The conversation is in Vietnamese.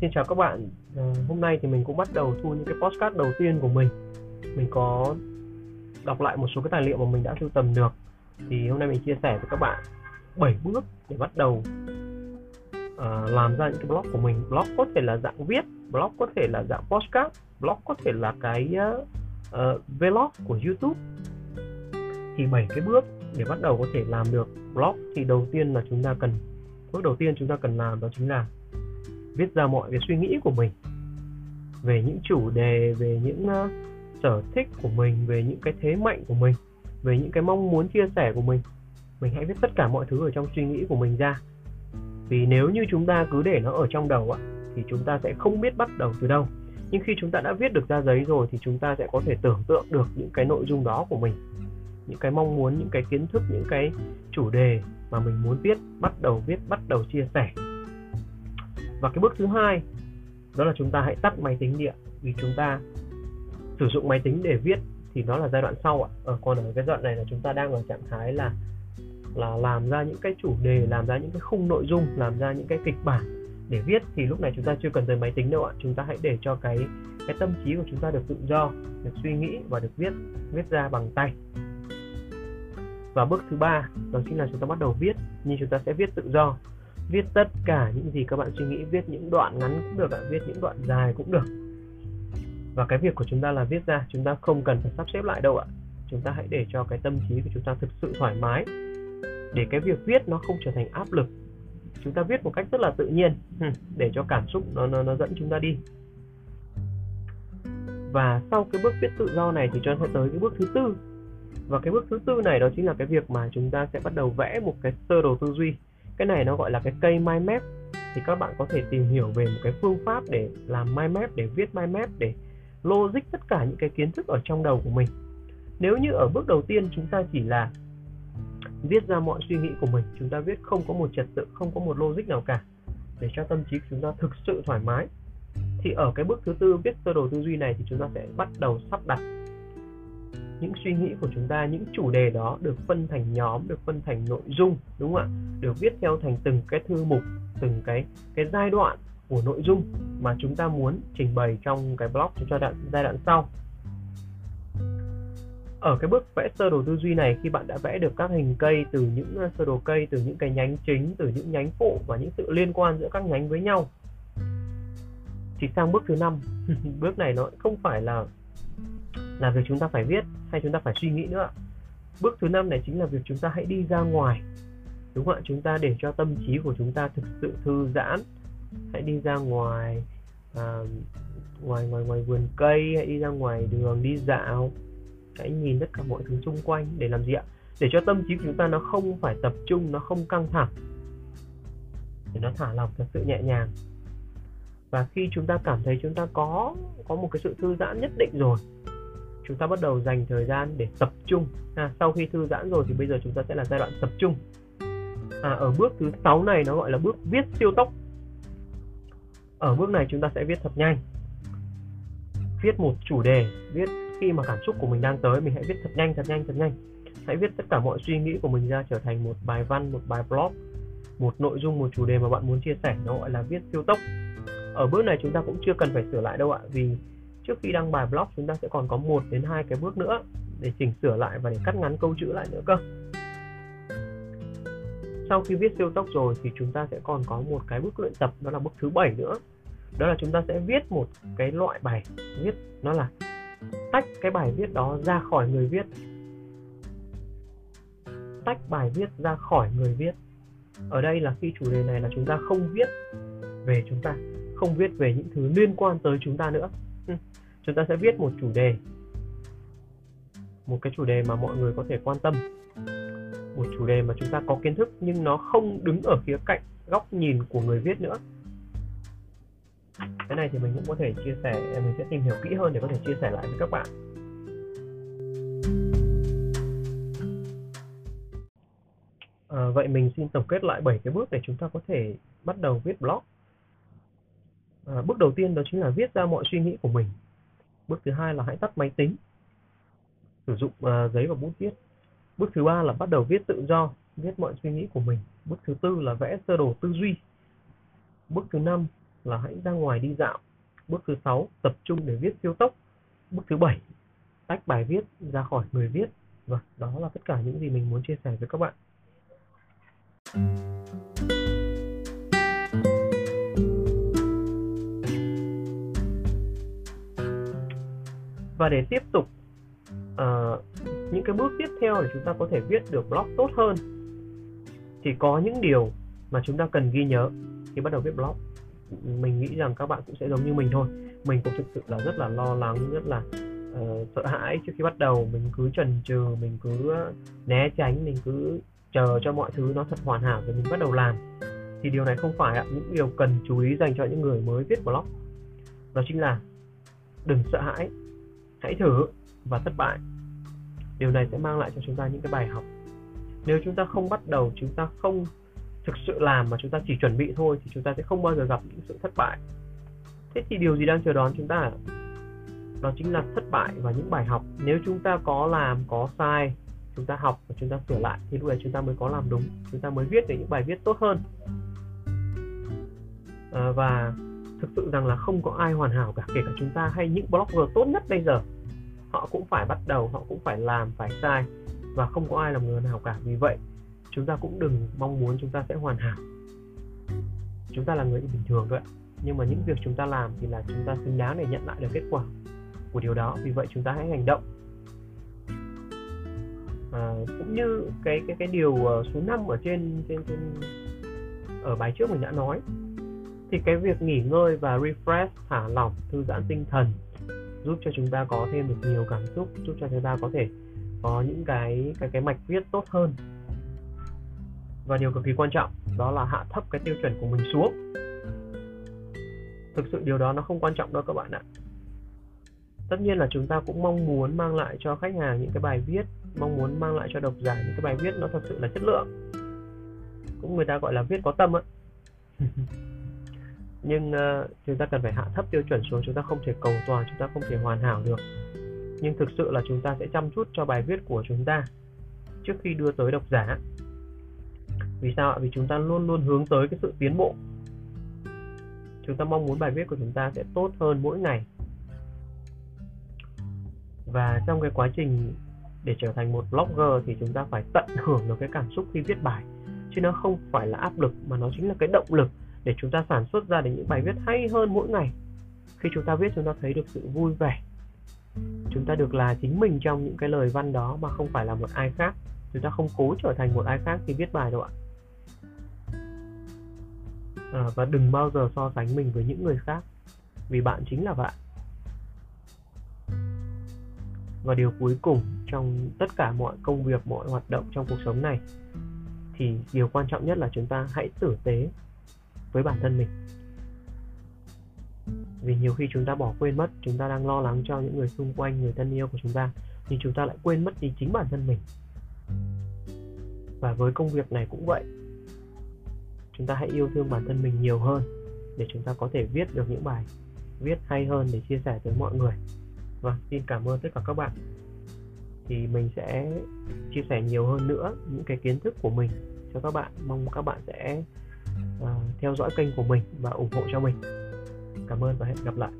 xin chào các bạn. À, hôm nay thì mình cũng bắt đầu thu những cái postcard đầu tiên của mình. Mình có đọc lại một số cái tài liệu mà mình đã sưu tầm được. Thì hôm nay mình chia sẻ với các bạn 7 bước để bắt đầu à, làm ra những cái blog của mình. Blog có thể là dạng viết, blog có thể là dạng postcard, blog có thể là cái uh, vlog của YouTube. Thì 7 cái bước để bắt đầu có thể làm được blog thì đầu tiên là chúng ta cần bước đầu tiên chúng ta cần làm đó chính là viết ra mọi cái suy nghĩ của mình về những chủ đề về những uh, sở thích của mình về những cái thế mạnh của mình về những cái mong muốn chia sẻ của mình. Mình hãy viết tất cả mọi thứ ở trong suy nghĩ của mình ra. Vì nếu như chúng ta cứ để nó ở trong đầu ạ thì chúng ta sẽ không biết bắt đầu từ đâu. Nhưng khi chúng ta đã viết được ra giấy rồi thì chúng ta sẽ có thể tưởng tượng được những cái nội dung đó của mình. Những cái mong muốn những cái kiến thức những cái chủ đề mà mình muốn viết bắt đầu viết bắt đầu chia sẻ và cái bước thứ hai, đó là chúng ta hãy tắt máy tính đi ạ. Vì chúng ta sử dụng máy tính để viết thì nó là giai đoạn sau ạ. Ở còn ở cái đoạn này là chúng ta đang ở trạng thái là là làm ra những cái chủ đề, làm ra những cái khung nội dung, làm ra những cái kịch bản để viết. Thì lúc này chúng ta chưa cần tới máy tính đâu ạ. Chúng ta hãy để cho cái cái tâm trí của chúng ta được tự do, được suy nghĩ và được viết viết ra bằng tay. Và bước thứ ba, đó chính là chúng ta bắt đầu viết, nhưng chúng ta sẽ viết tự do viết tất cả những gì các bạn suy nghĩ viết những đoạn ngắn cũng được ạ viết những đoạn dài cũng được. Và cái việc của chúng ta là viết ra chúng ta không cần phải sắp xếp lại đâu ạ. Chúng ta hãy để cho cái tâm trí của chúng ta thực sự thoải mái để cái việc viết nó không trở thành áp lực. Chúng ta viết một cách rất là tự nhiên để cho cảm xúc nó nó, nó dẫn chúng ta đi. Và sau cái bước viết tự do này thì cho sẽ tới cái bước thứ tư. Và cái bước thứ tư này đó chính là cái việc mà chúng ta sẽ bắt đầu vẽ một cái sơ đồ tư duy cái này nó gọi là cái cây mind map thì các bạn có thể tìm hiểu về một cái phương pháp để làm mind map để viết mind map để logic tất cả những cái kiến thức ở trong đầu của mình. Nếu như ở bước đầu tiên chúng ta chỉ là viết ra mọi suy nghĩ của mình, chúng ta viết không có một trật tự, không có một logic nào cả, để cho tâm trí của chúng ta thực sự thoải mái, thì ở cái bước thứ tư, viết sơ đồ tư duy này thì chúng ta sẽ bắt đầu sắp đặt những suy nghĩ của chúng ta, những chủ đề đó được phân thành nhóm, được phân thành nội dung, đúng không ạ? Được viết theo thành từng cái thư mục, từng cái cái giai đoạn của nội dung mà chúng ta muốn trình bày trong cái blog cho giai đoạn giai đoạn sau. Ở cái bước vẽ sơ đồ tư duy này, khi bạn đã vẽ được các hình cây từ những ờ, sơ đồ cây, từ những cái nhánh chính, từ những nhánh phụ và những sự liên quan giữa các nhánh với nhau, thì sang bước thứ năm. Bước này nó không phải là là việc chúng ta phải viết hay chúng ta phải suy nghĩ nữa bước thứ năm này chính là việc chúng ta hãy đi ra ngoài. Đúng không ạ? Chúng ta để cho tâm trí của chúng ta thực sự thư giãn. Hãy đi ra ngoài à, ngoài ngoài ngoài vườn cây hãy đi ra ngoài đường đi dạo. Hãy nhìn tất cả mọi thứ xung quanh để làm gì ạ? Để cho tâm trí của chúng ta nó không phải tập trung nó không căng thẳng. Để nó thả lỏng thật sự nhẹ nhàng. Và khi chúng ta cảm thấy chúng ta có có một cái sự thư giãn nhất định rồi chúng ta bắt đầu dành thời gian để tập trung. À, sau khi thư giãn rồi thì bây giờ chúng ta sẽ là giai đoạn tập trung. À, ở bước thứ sáu này nó gọi là bước viết siêu tốc. Ở bước này chúng ta sẽ viết thật nhanh. Viết một chủ đề viết khi mà cảm xúc của mình đang tới mình hãy viết thật nhanh thật nhanh thật nhanh. Hãy viết tất cả mọi suy nghĩ của mình ra trở thành một bài văn một bài blog một nội dung một chủ đề mà bạn muốn chia sẻ. Nó gọi là viết siêu tốc. Ở bước này chúng ta cũng chưa cần phải sửa lại đâu ạ vì trước khi đăng bài blog, chúng ta sẽ còn có một đến hai cái bước nữa để chỉnh sửa lại và để cắt ngắn câu chữ lại nữa cơ. Sau khi viết siêu tốc rồi thì chúng ta sẽ còn có một cái bước luyện tập, đó là bước thứ bảy nữa. Đó là chúng ta sẽ viết một cái loại bài viết, nó là tách cái bài viết đó ra khỏi người viết. Tách bài viết ra khỏi người viết. Ở đây là khi chủ đề này là chúng ta không viết về chúng ta, không viết về những thứ liên quan tới chúng ta nữa chúng ta sẽ viết một chủ đề. Một cái chủ đề mà mọi người có thể quan tâm. Một chủ đề mà chúng ta có kiến thức nhưng nó không đứng ở khía cạnh góc nhìn của người viết nữa. Cái này thì mình cũng có thể chia sẻ mình sẽ tìm hiểu kỹ hơn để có thể chia sẻ lại với các bạn. À, vậy mình xin tổng kết lại 7 cái bước để chúng ta có thể bắt đầu viết blog. À, bước đầu tiên đó chính là viết ra mọi suy nghĩ của mình bước thứ hai là hãy tắt máy tính. Sử dụng uh, giấy và bút viết. Bước thứ ba là bắt đầu viết tự do viết mọi suy nghĩ của mình. Bước thứ tư là vẽ sơ đồ tư duy. Bước thứ năm là hãy ra ngoài đi dạo. Bước thứ sáu tập trung để viết siêu tốc. Bước thứ bảy tách bài viết ra khỏi người viết. Và vâng, đó là tất cả những gì mình muốn chia sẻ với các bạn. Và để tiếp tục uh, những cái bước tiếp theo để chúng ta có thể viết được blog tốt hơn thì có những điều mà chúng ta cần ghi nhớ khi bắt đầu viết blog. Mình nghĩ rằng các bạn cũng sẽ giống như mình thôi. Mình cũng thực sự là rất là lo lắng rất là uh, sợ hãi trước khi bắt đầu. Mình cứ chần chừ mình cứ ờ, né tránh mình cứ chờ cho mọi thứ nó thật hoàn hảo rồi mình bắt đầu làm. Thì điều này không phải ạ. Những điều cần chú ý dành cho những người mới viết blog đó chính là đừng sợ hãi hãy thử và thất bại điều này sẽ mang lại cho chúng ta những cái bài học nếu chúng ta không bắt đầu chúng ta không thực sự làm mà chúng ta chỉ chuẩn bị thôi thì chúng ta sẽ không bao giờ gặp những sự thất bại thế thì điều gì đang chờ đón chúng ta đó chính là thất bại và những bài học nếu chúng ta có làm có sai chúng ta học và chúng ta sửa lại thì lúc đấy chúng ta mới có làm đúng chúng ta mới viết được những bài viết tốt hơn à, và thực sự rằng là không có ai hoàn hảo cả kể cả chúng ta hay những blogger tốt nhất bây giờ. Họ cũng phải bắt đầu họ cũng phải làm phải sai và không có ai là người nào cả. Vì vậy chúng ta cũng đừng mong muốn chúng ta sẽ hoàn hảo. Chúng ta là người bình thường thôi ạ. Nhưng mà những việc chúng ta làm thì là chúng ta xứng đáng để nhận lại được kết quả của điều đó. Vì vậy chúng ta hãy hành động. À, cũng như cái cái cái điều ờ, số 5 ở trên trên trên ở bài trước mình đã nói thì cái việc nghỉ ngơi và refresh thả lỏng thư giãn tinh thần giúp cho chúng ta có thêm được nhiều cảm xúc, giúp cho chúng ta có thể có những cái cái cái mạch viết tốt hơn. Và điều cực kỳ quan trọng đó là hạ thấp cái tiêu chuẩn của mình xuống. Thực sự điều đó nó không quan trọng đâu các bạn ạ. Tất nhiên là chúng ta cũng mong muốn mang lại cho khách hàng những cái bài viết, mong muốn mang lại cho độc giả những cái bài viết nó thật sự là chất lượng. Cũng người ta gọi là viết có tâm ạ. nhưng uh, chúng ta cần phải hạ thấp tiêu chuẩn xuống chúng ta không thể cầu toàn chúng ta không thể hoàn hảo được. Nhưng thực sự là chúng ta sẽ chăm chút cho bài viết của chúng ta trước khi đưa tới độc giả. Vì sao ạ? Vì chúng ta luôn luôn hướng tới cái sự tiến bộ. Chúng ta mong muốn bài viết của chúng ta sẽ tốt hơn mỗi ngày. Và trong cái quá trình để trở thành một blogger thì chúng ta phải tận hưởng được cái cảm xúc khi viết bài. Chứ nó không phải là áp lực mà nó chính là cái động lực để chúng ta sản xuất ra được những bài viết hay hơn mỗi ngày. Khi chúng ta viết chúng ta thấy được sự vui vẻ. Chúng ta được là chính mình trong những cái lời văn đó mà không phải là một ai khác. Chúng ta không cố trở thành một ai khác khi viết bài đâu ạ. À, và đừng bao giờ so sánh mình với những người khác vì bạn chính là bạn. Và điều cuối cùng trong tất cả mọi công việc mọi hoạt động trong cuộc sống này thì điều quan trọng nhất là chúng ta hãy tử tế với bản thân mình. Vì nhiều khi chúng ta bỏ quên mất, chúng ta đang lo lắng cho những người xung quanh, người thân yêu của chúng ta nhưng chúng ta lại quên mất đi chính bản thân mình. Và với công việc này cũng vậy, chúng ta hãy yêu thương bản thân mình nhiều hơn để chúng ta có thể viết được những bài viết hay hơn để chia sẻ tới mọi người. Và xin cảm ơn tất cả các bạn. Thì mình sẽ chia sẻ nhiều hơn nữa những cái kiến thức của mình cho các bạn. Mong các bạn sẽ uh, theo dõi kênh của mình và ủng hộ cho mình. Cảm ơn và hẹn gặp lại.